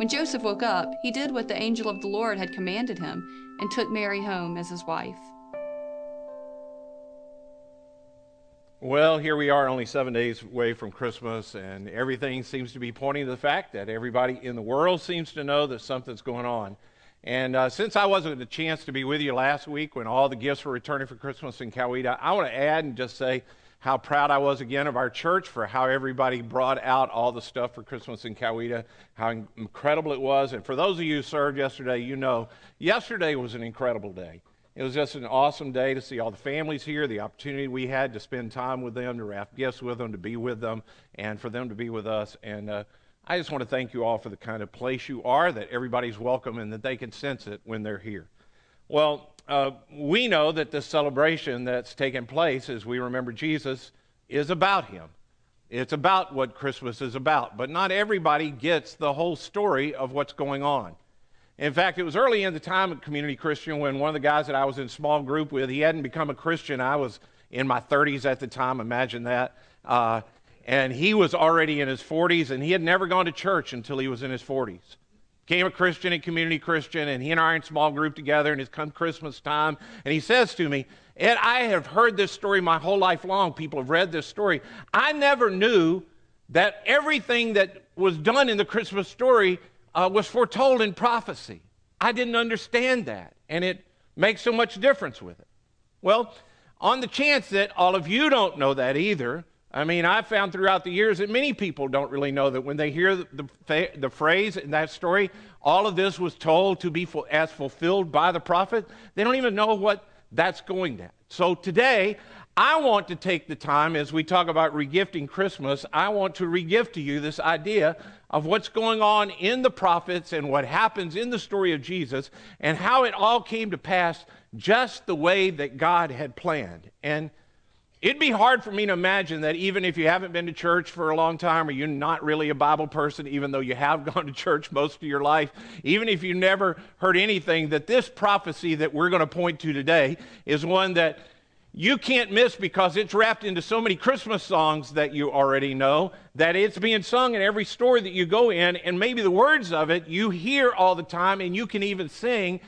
When Joseph woke up, he did what the angel of the Lord had commanded him and took Mary home as his wife. Well, here we are, only seven days away from Christmas, and everything seems to be pointing to the fact that everybody in the world seems to know that something's going on. And uh, since I wasn't a chance to be with you last week when all the gifts were returning for Christmas in Coweta, I want to add and just say how proud I was again of our church for how everybody brought out all the stuff for Christmas in Coweta, how incredible it was. And for those of you who served yesterday, you know, yesterday was an incredible day. It was just an awesome day to see all the families here, the opportunity we had to spend time with them, to wrap gifts with them, to be with them, and for them to be with us. And uh, I just want to thank you all for the kind of place you are, that everybody's welcome and that they can sense it when they're here. Well, uh, we know that this celebration that's taken place as we remember Jesus is about him. It's about what Christmas is about, but not everybody gets the whole story of what's going on. In fact, it was early in the time of Community Christian when one of the guys that I was in small group with, he hadn't become a Christian. I was in my 30s at the time, imagine that. Uh, and he was already in his 40s, and he had never gone to church until he was in his 40s became a Christian and community Christian, and he and I are in a small group together, and it's come Christmas time, and he says to me, Ed, I have heard this story my whole life long. People have read this story. I never knew that everything that was done in the Christmas story uh, was foretold in prophecy. I didn't understand that, and it makes so much difference with it. Well, on the chance that all of you don't know that either, I mean, I've found throughout the years that many people don't really know that when they hear the, the, the phrase in that story, all of this was told to be as fulfilled by the prophet, they don't even know what that's going to. So today, I want to take the time as we talk about regifting Christmas, I want to regift to you this idea of what's going on in the prophets and what happens in the story of Jesus and how it all came to pass just the way that God had planned. And It'd be hard for me to imagine that even if you haven't been to church for a long time or you're not really a Bible person, even though you have gone to church most of your life, even if you never heard anything, that this prophecy that we're going to point to today is one that you can't miss because it's wrapped into so many Christmas songs that you already know that it's being sung in every store that you go in, and maybe the words of it you hear all the time and you can even sing,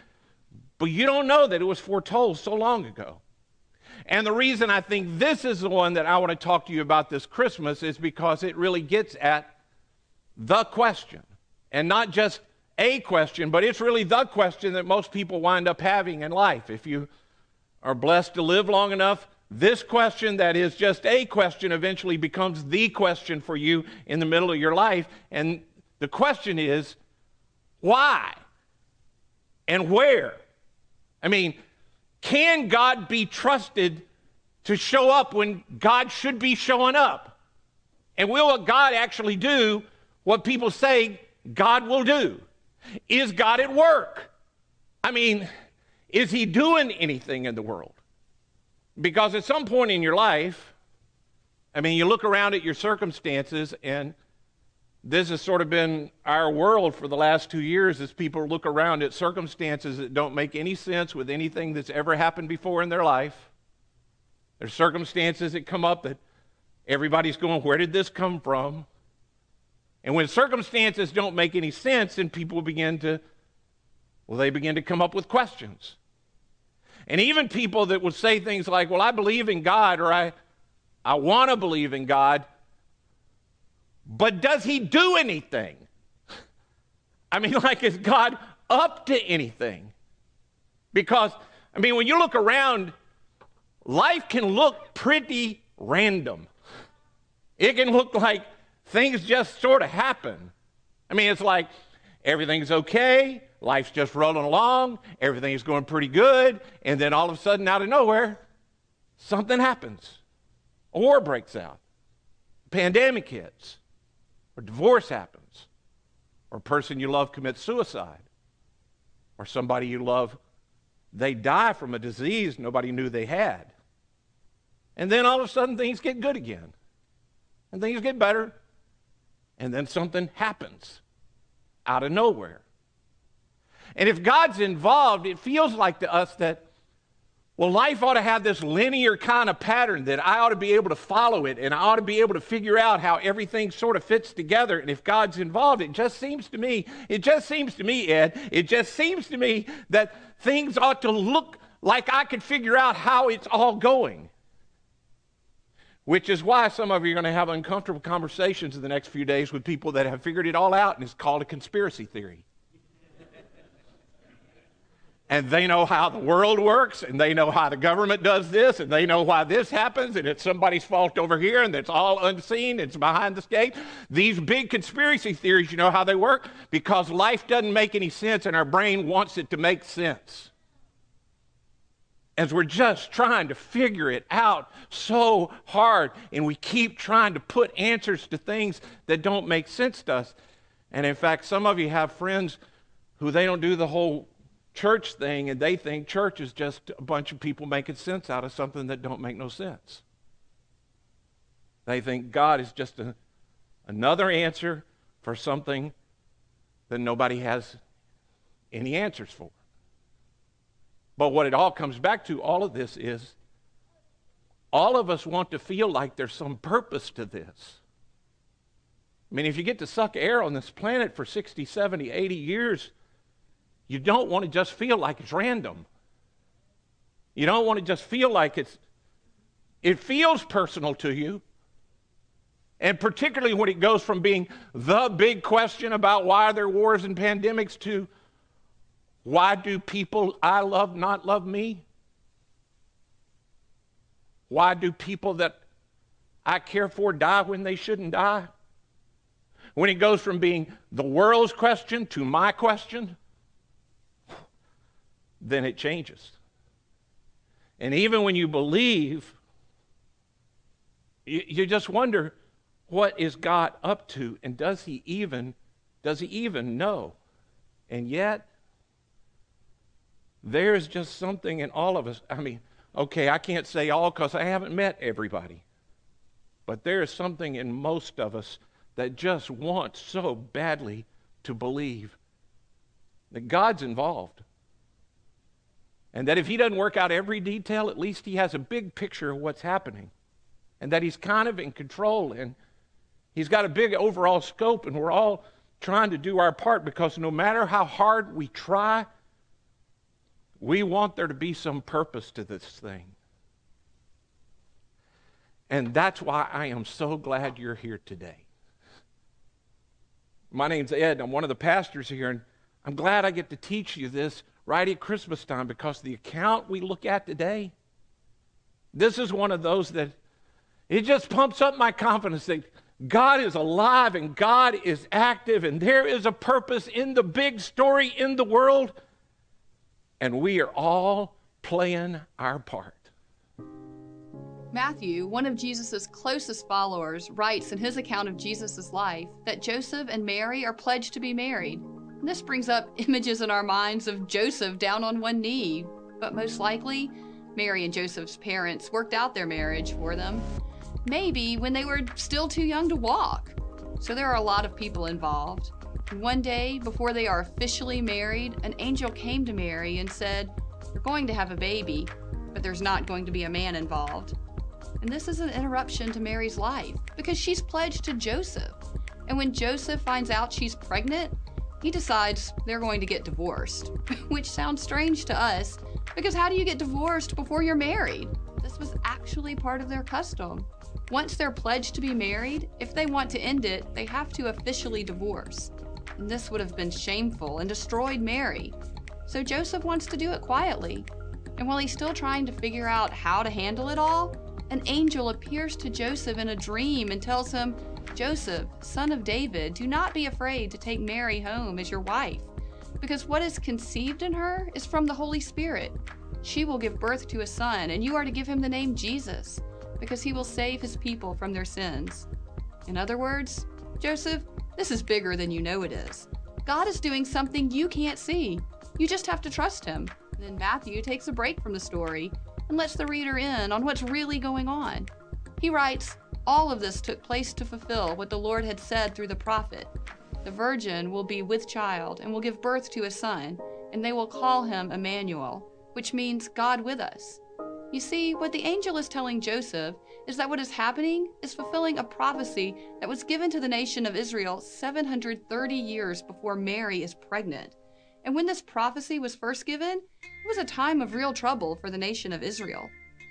but you don't know that it was foretold so long ago. And the reason I think this is the one that I want to talk to you about this Christmas is because it really gets at the question. And not just a question, but it's really the question that most people wind up having in life. If you are blessed to live long enough, this question that is just a question eventually becomes the question for you in the middle of your life. And the question is, why? And where? I mean, can God be trusted to show up when God should be showing up? And will God actually do what people say God will do? Is God at work? I mean, is He doing anything in the world? Because at some point in your life, I mean, you look around at your circumstances and this has sort of been our world for the last two years as people look around at circumstances that don't make any sense with anything that's ever happened before in their life. There's circumstances that come up that everybody's going, Where did this come from? And when circumstances don't make any sense, then people begin to, well, they begin to come up with questions. And even people that would say things like, Well, I believe in God, or I, I want to believe in God, but does he do anything? I mean, like, is God up to anything? Because, I mean, when you look around, life can look pretty random. It can look like things just sort of happen. I mean, it's like everything's okay, life's just rolling along, everything's going pretty good, and then all of a sudden, out of nowhere, something happens. A war breaks out, pandemic hits, or divorce happens, or a person you love commits suicide, or somebody you love, they die from a disease nobody knew they had. And then all of a sudden, things get good again, and things get better, and then something happens out of nowhere. And if God's involved, it feels like to us that, well, life ought to have this linear kind of pattern that I ought to be able to follow it and I ought to be able to figure out how everything sort of fits together. And if God's involved, it just seems to me, it just seems to me, Ed, it just seems to me that things ought to look like I could figure out how it's all going. Which is why some of you are going to have uncomfortable conversations in the next few days with people that have figured it all out and it's called a conspiracy theory. And they know how the world works and they know how the government does this and they know why this happens and it's somebody's fault over here and it's all unseen, it's behind the scape. These big conspiracy theories, you know how they work? Because life doesn't make any sense and our brain wants it to make sense as we're just trying to figure it out so hard and we keep trying to put answers to things that don't make sense to us. And in fact, some of you have friends who they don't do the whole church thing and they think church is just a bunch of people making sense out of something that don't make no sense. They think God is just a, another answer for something that nobody has any answers for. But what it all comes back to, all of this is all of us want to feel like there's some purpose to this. I mean, if you get to suck air on this planet for 60, 70, 80 years, you don't want to just feel like it's random. You don't want to just feel like it's, it feels personal to you. And particularly when it goes from being the big question about why are there wars and pandemics to why do people I love not love me? Why do people that I care for die when they shouldn't die? When it goes from being the world's question to my question, then it changes. And even when you believe, you, you just wonder what is God up to and does he even does he even know? And yet there's just something in all of us. I mean, okay, I can't say all because I haven't met everybody. But there is something in most of us that just wants so badly to believe that God's involved. And that if He doesn't work out every detail, at least He has a big picture of what's happening. And that He's kind of in control and He's got a big overall scope, and we're all trying to do our part because no matter how hard we try, we want there to be some purpose to this thing. And that's why I am so glad you're here today. My name's Ed. I'm one of the pastors here, and I'm glad I get to teach you this right at Christmas time because the account we look at today, this is one of those that it just pumps up my confidence that God is alive and God is active and there is a purpose in the big story in the world and we are all playing our part. Matthew, one of Jesus' closest followers, writes in his account of Jesus' life that Joseph and Mary are pledged to be married. This brings up images in our minds of Joseph down on one knee, but most likely, Mary and Joseph's parents worked out their marriage for them, maybe when they were still too young to walk. So there are a lot of people involved. One day, before they are officially married, an angel came to Mary and said, You're going to have a baby, but there's not going to be a man involved. And this is an interruption to Mary's life because she's pledged to Joseph. And when Joseph finds out she's pregnant, he decides they're going to get divorced, which sounds strange to us because how do you get divorced before you're married? This was actually part of their custom. Once they're pledged to be married, if they want to end it, they have to officially divorce and this would have been shameful and destroyed Mary. So Joseph wants to do it quietly. And while he's still trying to figure out how to handle it all, an angel appears to Joseph in a dream and tells him, Joseph, son of David, do not be afraid to take Mary home as your wife, because what is conceived in her is from the Holy Spirit. She will give birth to a son, and you are to give him the name Jesus, because he will save his people from their sins. In other words, Joseph, this is bigger than you know it is. God is doing something you can't see. You just have to trust him. Then Matthew takes a break from the story and lets the reader in on what's really going on. He writes, All of this took place to fulfill what the Lord had said through the prophet. The virgin will be with child and will give birth to a son, and they will call him Emmanuel, which means God with us. You see, what the angel is telling Joseph is that what is happening is fulfilling a prophecy that was given to the nation of Israel 730 years before Mary is pregnant. And when this prophecy was first given, it was a time of real trouble for the nation of Israel.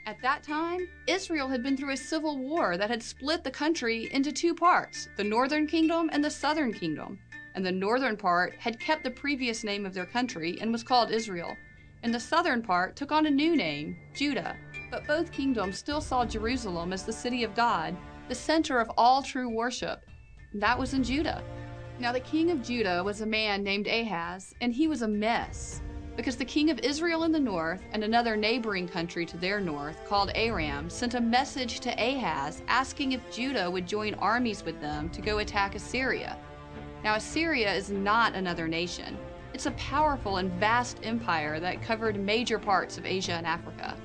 At that time, Israel had been through a civil war that had split the country into two parts the northern kingdom and the southern kingdom. And the northern part had kept the previous name of their country and was called Israel. And the southern part took on a new name, Judah. But both kingdoms still saw Jerusalem as the city of God, the center of all true worship. That was in Judah. Now, the king of Judah was a man named Ahaz, and he was a mess because the king of Israel in the north and another neighboring country to their north, called Aram, sent a message to Ahaz asking if Judah would join armies with them to go attack Assyria. Now, Assyria is not another nation, it's a powerful and vast empire that covered major parts of Asia and Africa.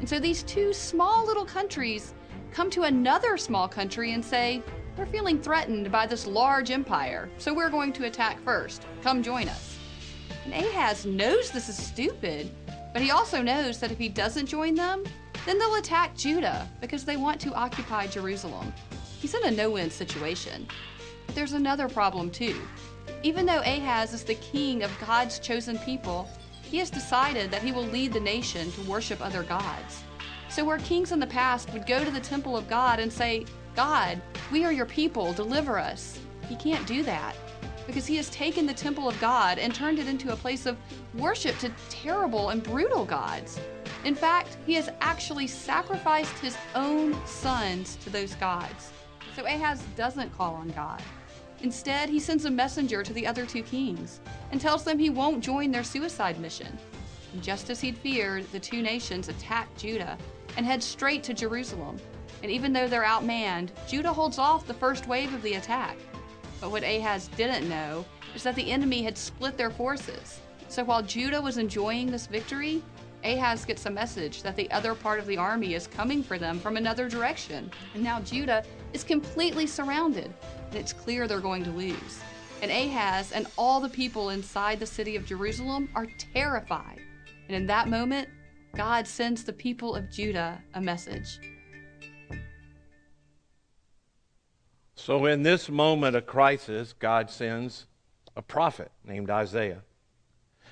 And so these two small little countries come to another small country and say, we're feeling threatened by this large empire, so we're going to attack first. Come join us. And Ahaz knows this is stupid, but he also knows that if he doesn't join them, then they'll attack Judah because they want to occupy Jerusalem. He's in a no win situation. But there's another problem too. Even though Ahaz is the king of God's chosen people, he has decided that he will lead the nation to worship other gods. So, where kings in the past would go to the temple of God and say, God, we are your people, deliver us. He can't do that because he has taken the temple of God and turned it into a place of worship to terrible and brutal gods. In fact, he has actually sacrificed his own sons to those gods. So Ahaz doesn't call on God. Instead, he sends a messenger to the other two kings and tells them he won't join their suicide mission. And just as he'd feared, the two nations attack Judah and head straight to Jerusalem and even though they're outmanned, Judah holds off the first wave of the attack. But what Ahaz didn't know is that the enemy had split their forces. So while Judah was enjoying this victory, Ahaz gets a message that the other part of the army is coming for them from another direction. And now Judah is completely surrounded, and it's clear they're going to lose. And Ahaz and all the people inside the city of Jerusalem are terrified. And in that moment, God sends the people of Judah a message. So, in this moment of crisis, God sends a prophet named Isaiah.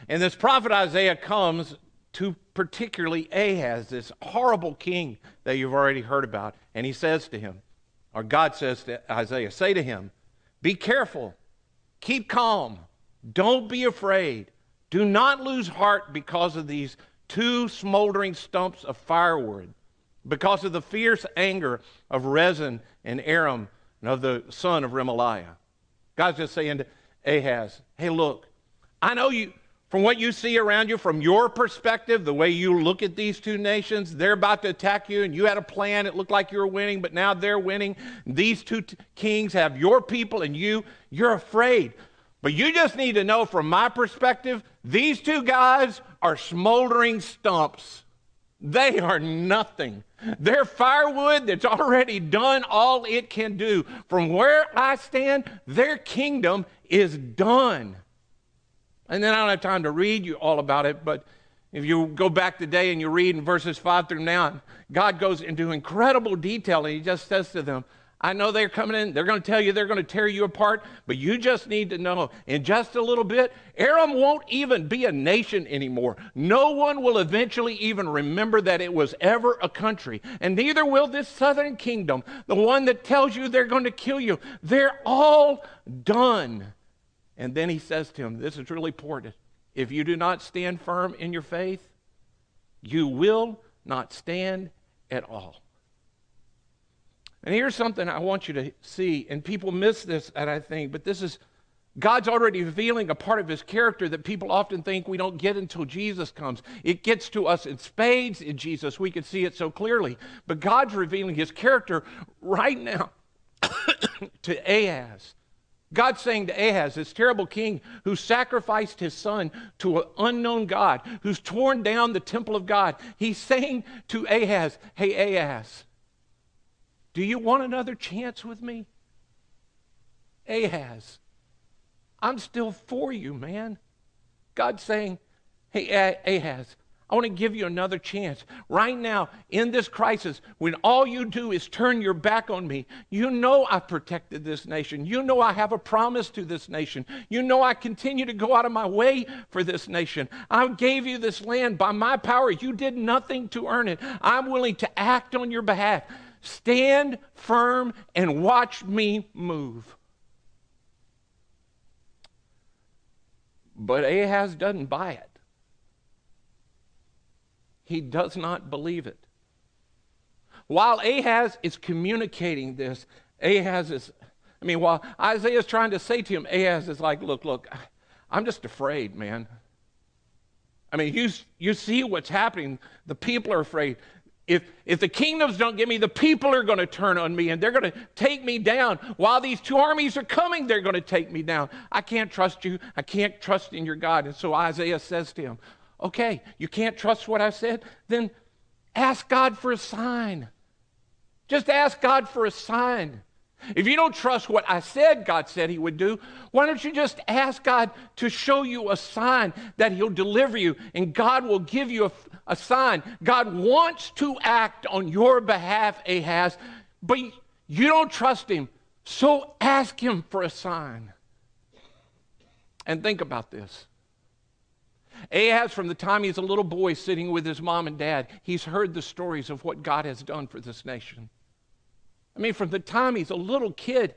And this prophet Isaiah comes to particularly Ahaz, this horrible king that you've already heard about. And he says to him, or God says to Isaiah, say to him, Be careful, keep calm, don't be afraid, do not lose heart because of these two smoldering stumps of firewood, because of the fierce anger of Rezin and Aram of the son of Remaliah. God's just saying to Ahaz, hey, look, I know you, from what you see around you, from your perspective, the way you look at these two nations, they're about to attack you, and you had a plan. It looked like you were winning, but now they're winning. These two t- kings have your people, and you, you're afraid. But you just need to know from my perspective, these two guys are smoldering stumps. They are nothing. They're firewood that's already done all it can do. From where I stand, their kingdom is done. And then I don't have time to read you all about it, but if you go back today and you read in verses 5 through 9, God goes into incredible detail and he just says to them, I know they're coming in. They're going to tell you they're going to tear you apart, but you just need to know in just a little bit, Aram won't even be a nation anymore. No one will eventually even remember that it was ever a country, and neither will this southern kingdom, the one that tells you they're going to kill you. They're all done. And then he says to him, This is really important. If you do not stand firm in your faith, you will not stand at all. And here's something I want you to see, and people miss this, and I think, but this is God's already revealing a part of his character that people often think we don't get until Jesus comes. It gets to us in spades in Jesus. We can see it so clearly. But God's revealing his character right now to Ahaz. God's saying to Ahaz, this terrible king who sacrificed his son to an unknown God, who's torn down the temple of God, he's saying to Ahaz, Hey, Ahaz, do you want another chance with me? Ahaz, I'm still for you, man. God's saying, Hey, Ahaz, I want to give you another chance. Right now, in this crisis, when all you do is turn your back on me, you know I've protected this nation. You know I have a promise to this nation. You know I continue to go out of my way for this nation. I gave you this land by my power. You did nothing to earn it. I'm willing to act on your behalf. Stand firm and watch me move. But Ahaz doesn't buy it. He does not believe it. While Ahaz is communicating this, Ahaz is, I mean, while Isaiah is trying to say to him, Ahaz is like, look, look, I'm just afraid, man. I mean, you, you see what's happening. The people are afraid. If, if the kingdoms don't get me, the people are going to turn on me and they're going to take me down. While these two armies are coming, they're going to take me down. I can't trust you. I can't trust in your God. And so Isaiah says to him, Okay, you can't trust what I said? Then ask God for a sign. Just ask God for a sign. If you don't trust what I said God said He would do, why don't you just ask God to show you a sign that He'll deliver you and God will give you a, a sign? God wants to act on your behalf, Ahaz, but you don't trust Him. So ask Him for a sign. And think about this Ahaz, from the time he's a little boy sitting with his mom and dad, he's heard the stories of what God has done for this nation. I mean, from the time he's a little kid,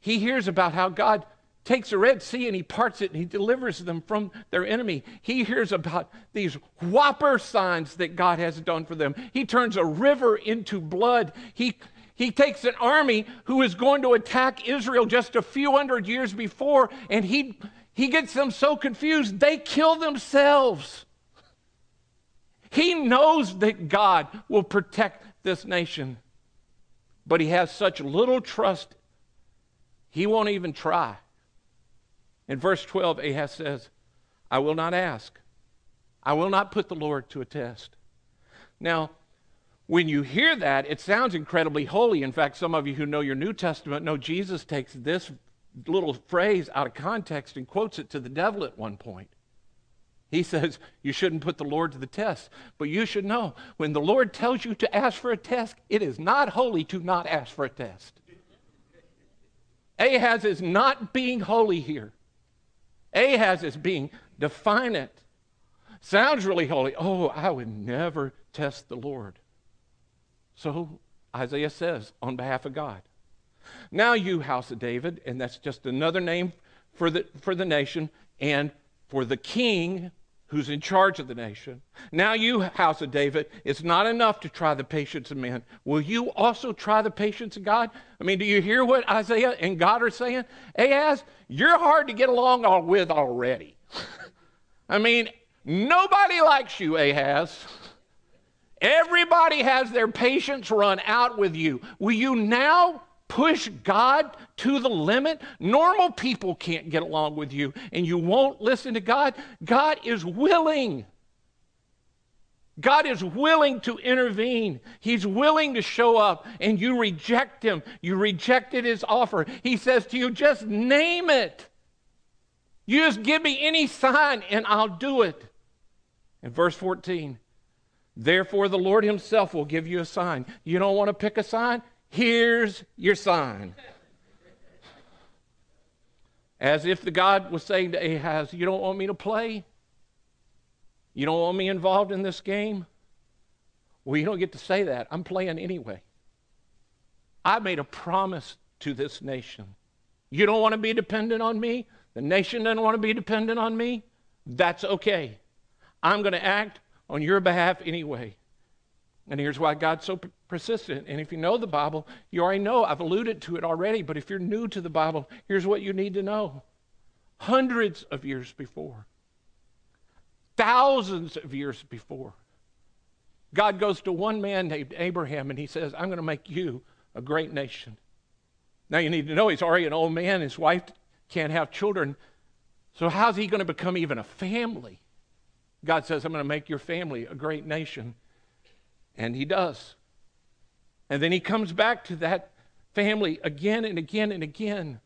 he hears about how God takes the Red Sea and he parts it and he delivers them from their enemy. He hears about these whopper signs that God has done for them. He turns a river into blood. He he takes an army who is going to attack Israel just a few hundred years before, and he he gets them so confused, they kill themselves. He knows that God will protect this nation, but he has such little trust, he won't even try. In verse 12, Ahaz says, I will not ask. I will not put the Lord to a test. Now, when you hear that, it sounds incredibly holy. In fact, some of you who know your New Testament know Jesus takes this little phrase out of context and quotes it to the devil at one point. He says, You shouldn't put the Lord to the test. But you should know, when the Lord tells you to ask for a test, it is not holy to not ask for a test. Ahaz is not being holy here. Ahaz is being defiant. Sounds really holy. Oh, I would never test the Lord. So Isaiah says, on behalf of God, now, you, house of David, and that's just another name for the, for the nation and for the king who's in charge of the nation. Now, you, house of David, it's not enough to try the patience of men. Will you also try the patience of God? I mean, do you hear what Isaiah and God are saying? Ahaz, you're hard to get along with already. I mean, nobody likes you, Ahaz. Everybody has their patience run out with you. Will you now push God to the limit. Normal people can't get along with you and you won't listen to God. God is willing. God is willing to intervene. He's willing to show up, and you reject him. You rejected his offer. He says to you, just name it. You just give me any sign, and I'll do it. In verse 14, therefore the Lord himself will give you a sign. You don't want to pick a sign? Here's your sign. As if the God was saying to Ahaz, You don't want me to play? You don't want me involved in this game? Well, you don't get to say that. I'm playing anyway. I made a promise to this nation. You don't want to be dependent on me? The nation doesn't want to be dependent on me? That's okay. I'm going to act on your behalf anyway. And here's why God's so persistent. And if you know the Bible, you already know. I've alluded to it already. But if you're new to the Bible, here's what you need to know. Hundreds of years before, thousands of years before, God goes to one man named Abraham and he says, I'm going to make you a great nation. Now you need to know he's already an old man. His wife can't have children. So how's he going to become even a family? God says, I'm going to make your family a great nation. And he does. And then he comes back to that family again and again and again.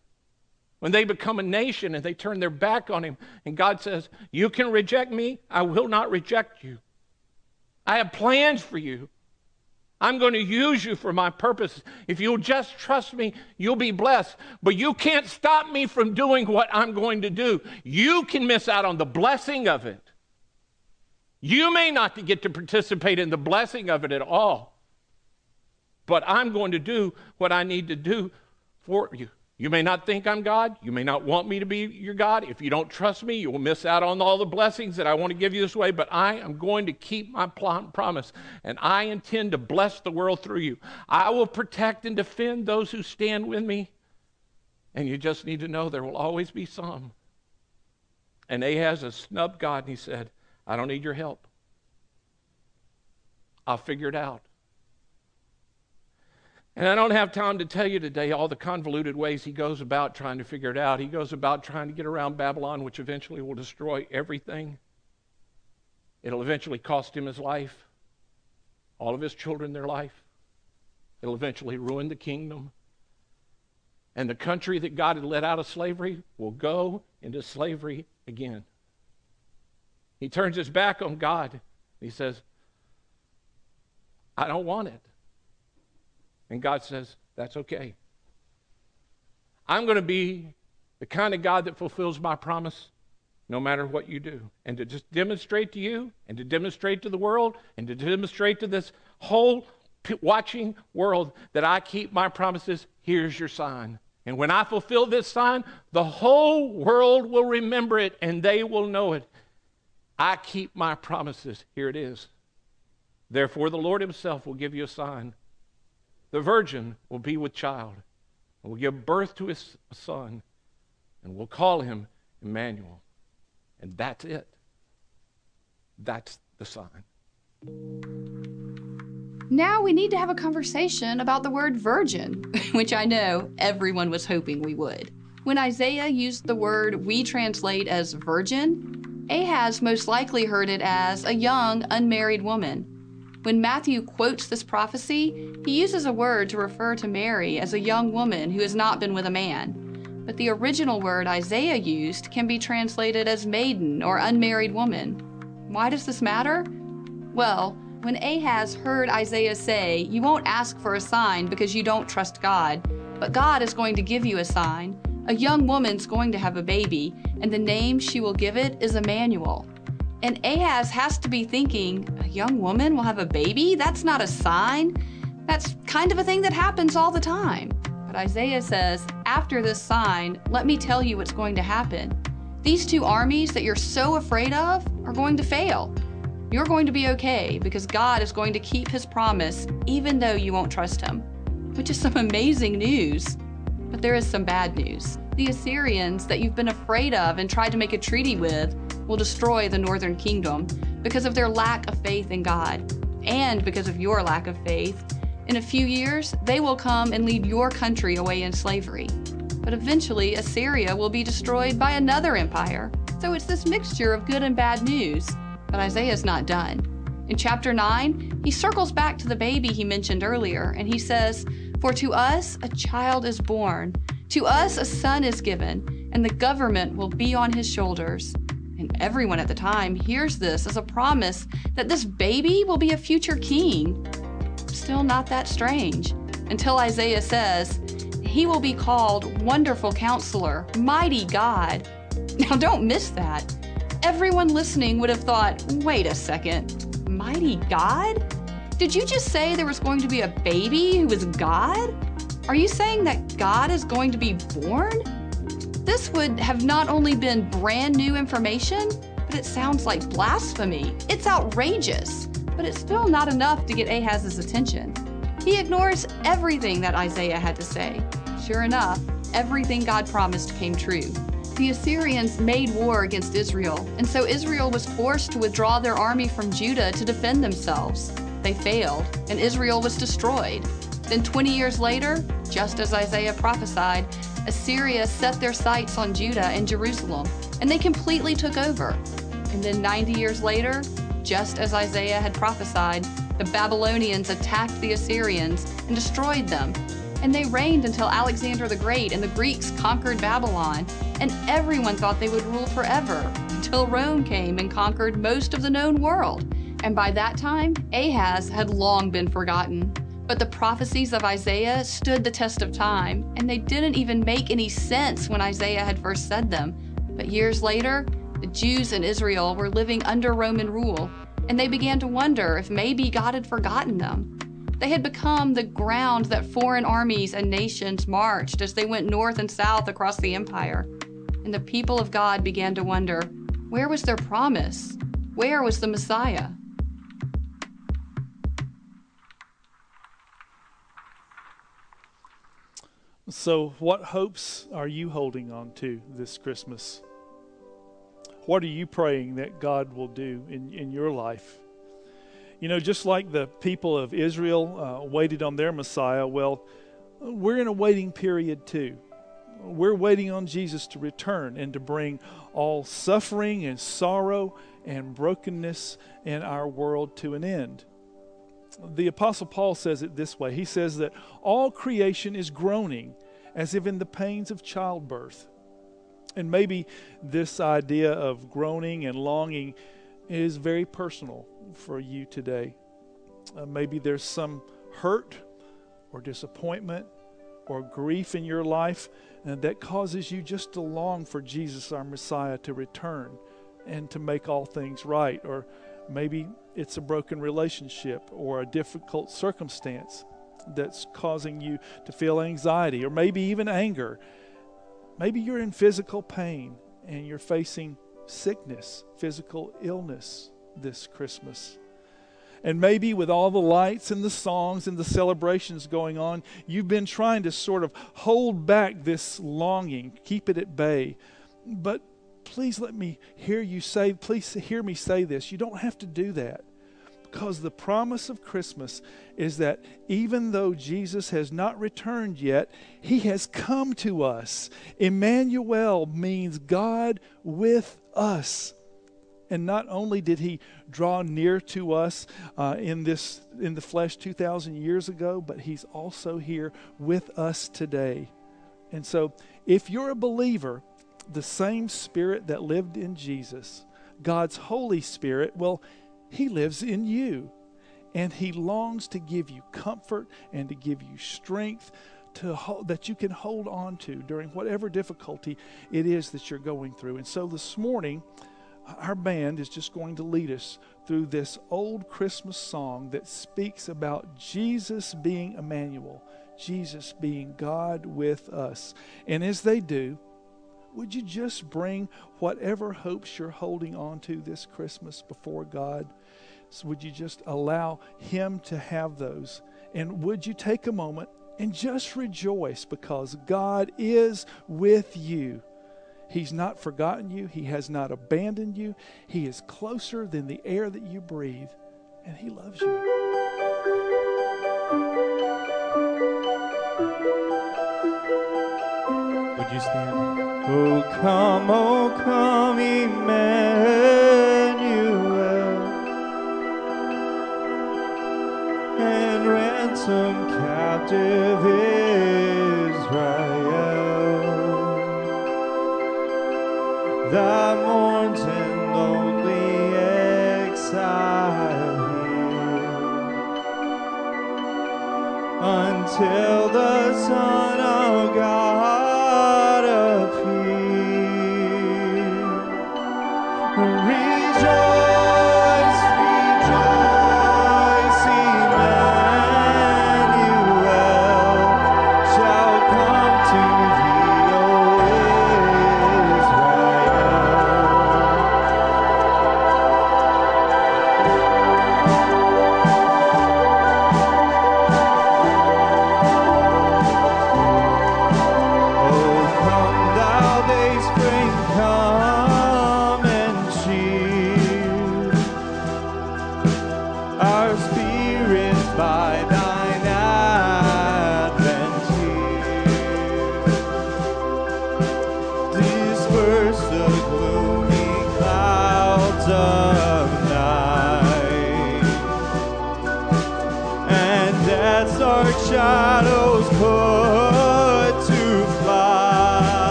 When they become a nation and they turn their back on him, and God says, You can reject me, I will not reject you. I have plans for you. I'm going to use you for my purpose. If you'll just trust me, you'll be blessed. But you can't stop me from doing what I'm going to do. You can miss out on the blessing of it. You may not get to participate in the blessing of it at all. But I'm going to do what I need to do for you. You may not think I'm God. You may not want me to be your God. If you don't trust me, you will miss out on all the blessings that I want to give you this way. But I am going to keep my promise, and I intend to bless the world through you. I will protect and defend those who stand with me. And you just need to know there will always be some. And Ahaz has snubbed God, and he said, I don't need your help. I'll figure it out. And I don't have time to tell you today all the convoluted ways he goes about trying to figure it out. He goes about trying to get around Babylon, which eventually will destroy everything. It'll eventually cost him his life, all of his children their life. It'll eventually ruin the kingdom. And the country that God had let out of slavery will go into slavery again. He turns his back on God. He says, I don't want it. And God says, That's okay. I'm going to be the kind of God that fulfills my promise no matter what you do. And to just demonstrate to you, and to demonstrate to the world, and to demonstrate to this whole watching world that I keep my promises, here's your sign. And when I fulfill this sign, the whole world will remember it and they will know it. I keep my promises. Here it is. Therefore, the Lord Himself will give you a sign. The virgin will be with child and will give birth to his son, and we'll call him Emmanuel. And that's it. That's the sign. Now we need to have a conversation about the word virgin, which I know everyone was hoping we would. When Isaiah used the word we translate as virgin, Ahaz most likely heard it as a young, unmarried woman. When Matthew quotes this prophecy, he uses a word to refer to Mary as a young woman who has not been with a man. But the original word Isaiah used can be translated as maiden or unmarried woman. Why does this matter? Well, when Ahaz heard Isaiah say, You won't ask for a sign because you don't trust God, but God is going to give you a sign, a young woman's going to have a baby, and the name she will give it is Emmanuel. And Ahaz has to be thinking, a young woman will have a baby? That's not a sign. That's kind of a thing that happens all the time. But Isaiah says, after this sign, let me tell you what's going to happen. These two armies that you're so afraid of are going to fail. You're going to be okay because God is going to keep his promise even though you won't trust him, which is some amazing news. But there is some bad news. The Assyrians that you've been afraid of and tried to make a treaty with will destroy the northern kingdom because of their lack of faith in God and because of your lack of faith. In a few years, they will come and lead your country away in slavery. But eventually, Assyria will be destroyed by another empire. So it's this mixture of good and bad news. But Isaiah's not done. In chapter 9, he circles back to the baby he mentioned earlier, and he says, For to us a child is born, to us a son is given, and the government will be on his shoulders and everyone at the time hears this as a promise that this baby will be a future king. Still not that strange until Isaiah says, He will be called Wonderful Counselor, Mighty God. Now, don't miss that. Everyone listening would have thought, wait a second, Mighty God? Did you just say there was going to be a baby who was God? Are you saying that God is going to be born? This would have not only been brand new information, but it sounds like blasphemy. It's outrageous. But it's still not enough to get Ahaz's attention. He ignores everything that Isaiah had to say. Sure enough, everything God promised came true. The Assyrians made war against Israel, and so Israel was forced to withdraw their army from Judah to defend themselves. They failed, and Israel was destroyed. Then 20 years later, just as Isaiah prophesied, Assyria set their sights on Judah and Jerusalem, and they completely took over. And then 90 years later, just as Isaiah had prophesied, the Babylonians attacked the Assyrians and destroyed them. And they reigned until Alexander the Great and the Greeks conquered Babylon, and everyone thought they would rule forever until Rome came and conquered most of the known world. And by that time, Ahaz had long been forgotten. But the prophecies of Isaiah stood the test of time, and they didn't even make any sense when Isaiah had first said them. But years later, the Jews in Israel were living under Roman rule, and they began to wonder if maybe God had forgotten them. They had become the ground that foreign armies and nations marched as they went north and south across the empire. And the people of God began to wonder where was their promise? Where was the Messiah? So, what hopes are you holding on to this Christmas? What are you praying that God will do in, in your life? You know, just like the people of Israel uh, waited on their Messiah, well, we're in a waiting period too. We're waiting on Jesus to return and to bring all suffering and sorrow and brokenness in our world to an end the Apostle Paul says it this way He says that all creation is groaning as if in the pains of childbirth. And maybe this idea of groaning and longing is very personal for you today. Uh, maybe there's some hurt or disappointment or grief in your life and that causes you just to long for Jesus, our Messiah, to return and to make all things right. Or maybe it's a broken relationship or a difficult circumstance that's causing you to feel anxiety or maybe even anger. Maybe you're in physical pain and you're facing sickness, physical illness this Christmas. And maybe with all the lights and the songs and the celebrations going on, you've been trying to sort of hold back this longing, keep it at bay. But please let me hear you say, please hear me say this. You don't have to do that. Because the promise of Christmas is that even though Jesus has not returned yet, he has come to us. Emmanuel means God with us. And not only did he draw near to us uh, in this in the flesh 2000 years ago, but he's also here with us today. And so, if you're a believer, the same spirit that lived in Jesus, God's Holy Spirit, well, he lives in you. And He longs to give you comfort and to give you strength to hold, that you can hold on to during whatever difficulty it is that you're going through. And so this morning, our band is just going to lead us through this old Christmas song that speaks about Jesus being Emmanuel, Jesus being God with us. And as they do, would you just bring whatever hopes you're holding on to this Christmas before God? So would you just allow Him to have those? And would you take a moment and just rejoice because God is with you? He's not forgotten you, He has not abandoned you. He is closer than the air that you breathe, and He loves you. Would you stand? Oh, come, oh, come, Emmanuel. And ransom captive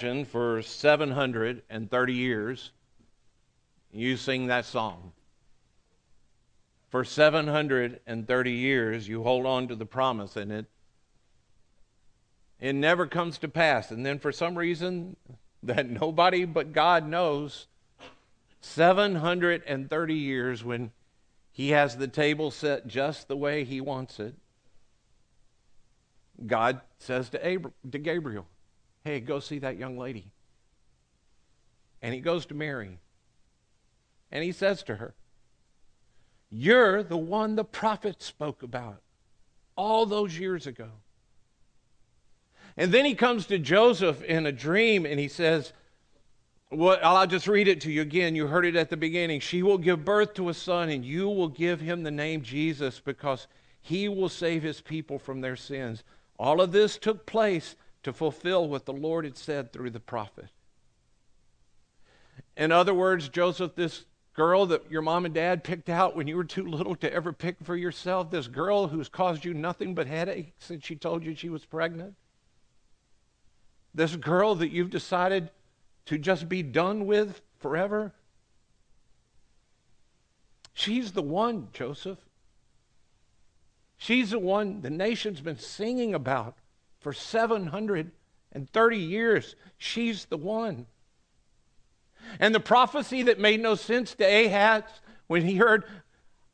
Imagine for 730 years you sing that song. For 730 years you hold on to the promise and it it never comes to pass. And then for some reason that nobody but God knows 730 years when he has the table set just the way he wants it. God says to, Abra- to Gabriel, Hey, go see that young lady. And he goes to Mary. And he says to her, You're the one the prophet spoke about all those years ago. And then he comes to Joseph in a dream and he says, well, I'll just read it to you again. You heard it at the beginning. She will give birth to a son, and you will give him the name Jesus because he will save his people from their sins. All of this took place to fulfill what the Lord had said through the prophet. In other words, Joseph, this girl that your mom and dad picked out when you were too little to ever pick for yourself, this girl who's caused you nothing but headaches since she told you she was pregnant, this girl that you've decided to just be done with forever, she's the one, Joseph. She's the one the nation's been singing about for 730 years. She's the one. And the prophecy that made no sense to Ahaz when he heard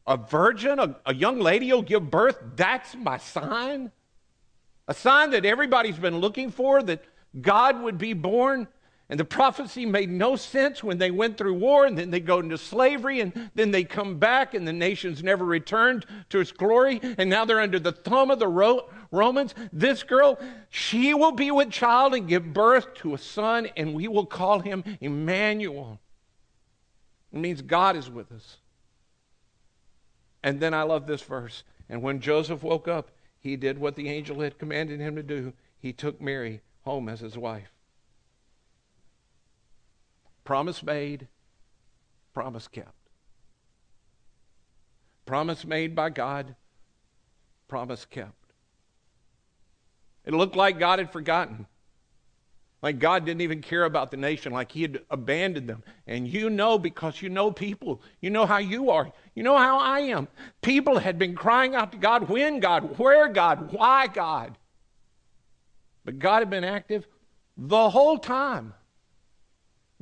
a virgin, a, a young lady will give birth, that's my sign. A sign that everybody's been looking for, that God would be born. And the prophecy made no sense when they went through war and then they go into slavery and then they come back and the nations never returned to its glory and now they're under the thumb of the Ro- Romans. This girl, she will be with child and give birth to a son and we will call him Emmanuel. It means God is with us. And then I love this verse. And when Joseph woke up, he did what the angel had commanded him to do. He took Mary home as his wife. Promise made, promise kept. Promise made by God, promise kept. It looked like God had forgotten. Like God didn't even care about the nation, like He had abandoned them. And you know, because you know people, you know how you are, you know how I am. People had been crying out to God, when God, where God, why God. But God had been active the whole time.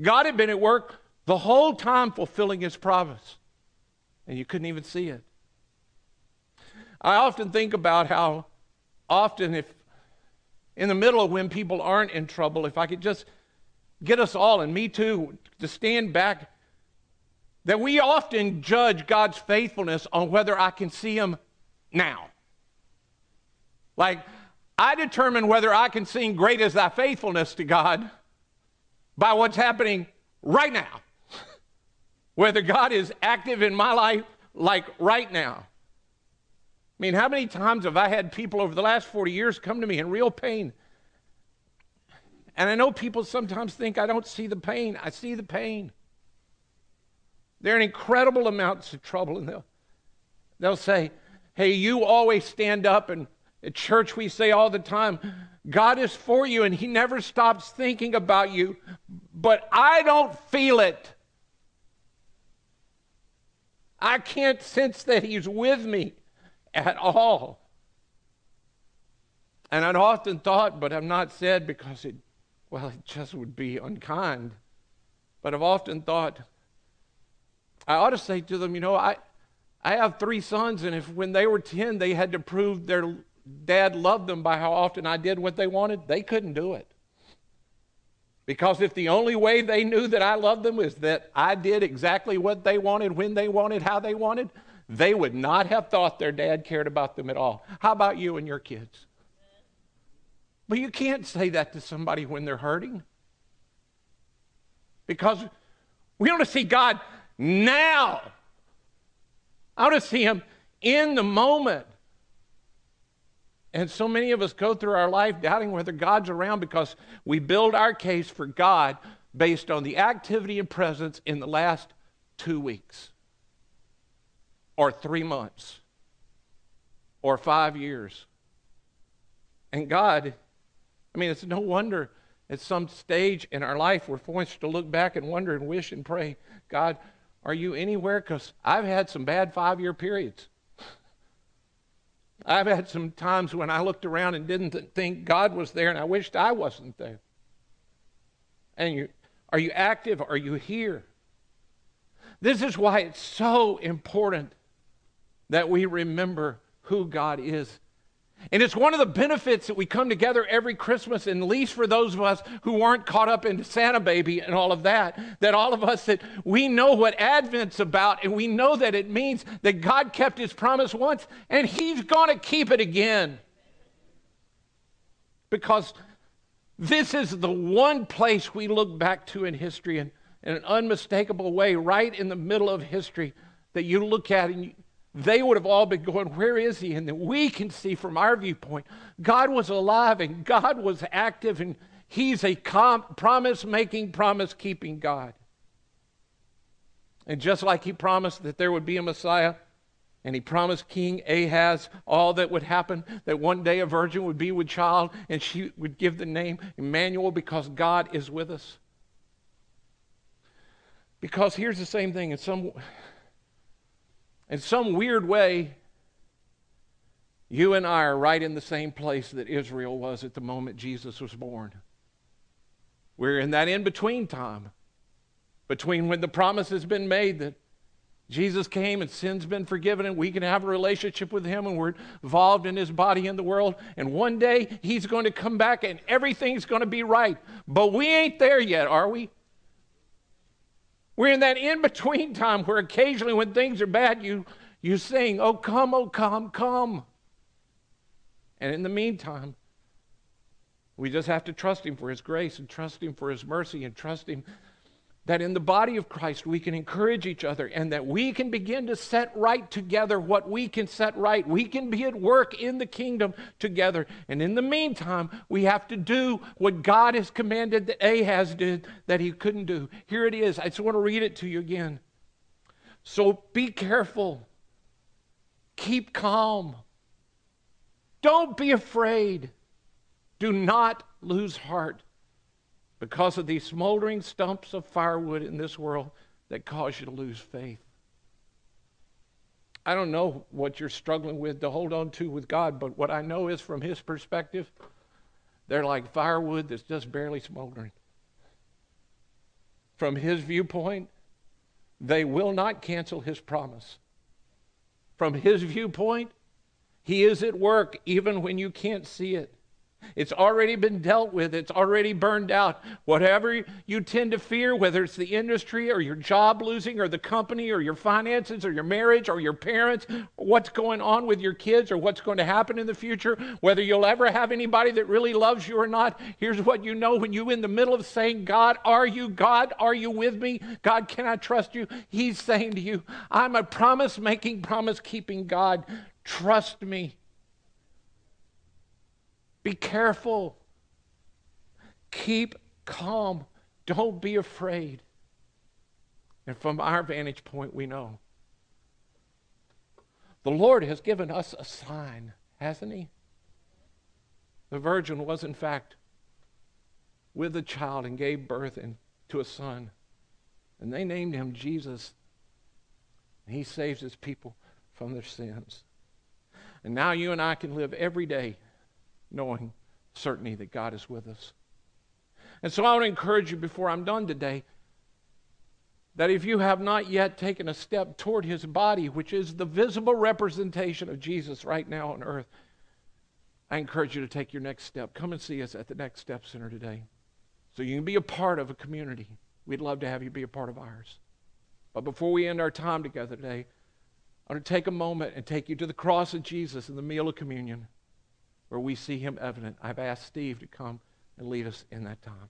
God had been at work the whole time fulfilling His promise, and you couldn't even see it. I often think about how often, if in the middle of when people aren't in trouble, if I could just get us all, and me too, to stand back, that we often judge God's faithfulness on whether I can see Him now. Like, I determine whether I can sing Great is Thy Faithfulness to God by what's happening right now. whether God is active in my life like right now. I mean, how many times have I had people over the last 40 years come to me in real pain? And I know people sometimes think I don't see the pain. I see the pain. They're in incredible amounts of trouble, and they'll, they'll say, Hey, you always stand up, and at church we say all the time, God is for you, and He never stops thinking about you, but I don't feel it. I can't sense that He's with me at all. And I'd often thought, but I've not said because it, well, it just would be unkind. But I've often thought, I ought to say to them, you know, I, I have three sons, and if when they were 10, they had to prove their dad loved them by how often I did what they wanted, they couldn't do it. Because if the only way they knew that I loved them is that I did exactly what they wanted, when they wanted, how they wanted, they would not have thought their dad cared about them at all. How about you and your kids? But you can't say that to somebody when they're hurting. Because we want to see God now. I want to see Him in the moment. And so many of us go through our life doubting whether God's around because we build our case for God based on the activity and presence in the last two weeks or three months or five years. And God, I mean, it's no wonder at some stage in our life we're forced to look back and wonder and wish and pray, God, are you anywhere? Because I've had some bad five year periods. I've had some times when I looked around and didn't think God was there and I wished I wasn't there. And you, are you active? Are you here? This is why it's so important that we remember who God is. And it's one of the benefits that we come together every Christmas, and at least for those of us who aren't caught up into Santa Baby and all of that, that all of us that we know what Advent's about, and we know that it means that God kept his promise once, and he's going to keep it again. Because this is the one place we look back to in history in, in an unmistakable way, right in the middle of history, that you look at and you, they would have all been going, Where is he? And then we can see from our viewpoint, God was alive and God was active and he's a com- promise making, promise keeping God. And just like he promised that there would be a Messiah, and he promised King Ahaz all that would happen, that one day a virgin would be with child and she would give the name Emmanuel because God is with us. Because here's the same thing in some in some weird way, you and I are right in the same place that Israel was at the moment Jesus was born. We're in that in between time, between when the promise has been made that Jesus came and sin's been forgiven and we can have a relationship with him and we're involved in his body in the world. And one day he's going to come back and everything's going to be right. But we ain't there yet, are we? We're in that in between time where occasionally when things are bad, you, you sing, Oh, come, oh, come, come. And in the meantime, we just have to trust Him for His grace and trust Him for His mercy and trust Him that in the body of Christ we can encourage each other and that we can begin to set right together what we can set right. We can be at work in the kingdom together. And in the meantime, we have to do what God has commanded that Ahaz did that he couldn't do. Here it is. I just want to read it to you again. So be careful. Keep calm. Don't be afraid. Do not lose heart. Because of these smoldering stumps of firewood in this world that cause you to lose faith. I don't know what you're struggling with to hold on to with God, but what I know is from His perspective, they're like firewood that's just barely smoldering. From His viewpoint, they will not cancel His promise. From His viewpoint, He is at work even when you can't see it. It's already been dealt with. It's already burned out. Whatever you tend to fear, whether it's the industry or your job losing or the company or your finances or your marriage or your parents, what's going on with your kids or what's going to happen in the future, whether you'll ever have anybody that really loves you or not, here's what you know when you're in the middle of saying, God, are you God? Are you with me? God, can I trust you? He's saying to you, I'm a promise making, promise keeping God. Trust me. Be careful. Keep calm. Don't be afraid. And from our vantage point, we know the Lord has given us a sign, hasn't He? The virgin was, in fact, with the child and gave birth in, to a son. And they named him Jesus. And he saves his people from their sins. And now you and I can live every day knowing certainty that God is with us. And so I want to encourage you before I'm done today that if you have not yet taken a step toward his body, which is the visible representation of Jesus right now on earth, I encourage you to take your next step. Come and see us at the Next Step Center today so you can be a part of a community. We'd love to have you be a part of ours. But before we end our time together today, I want to take a moment and take you to the cross of Jesus and the meal of communion where we see him evident. I've asked Steve to come and lead us in that time.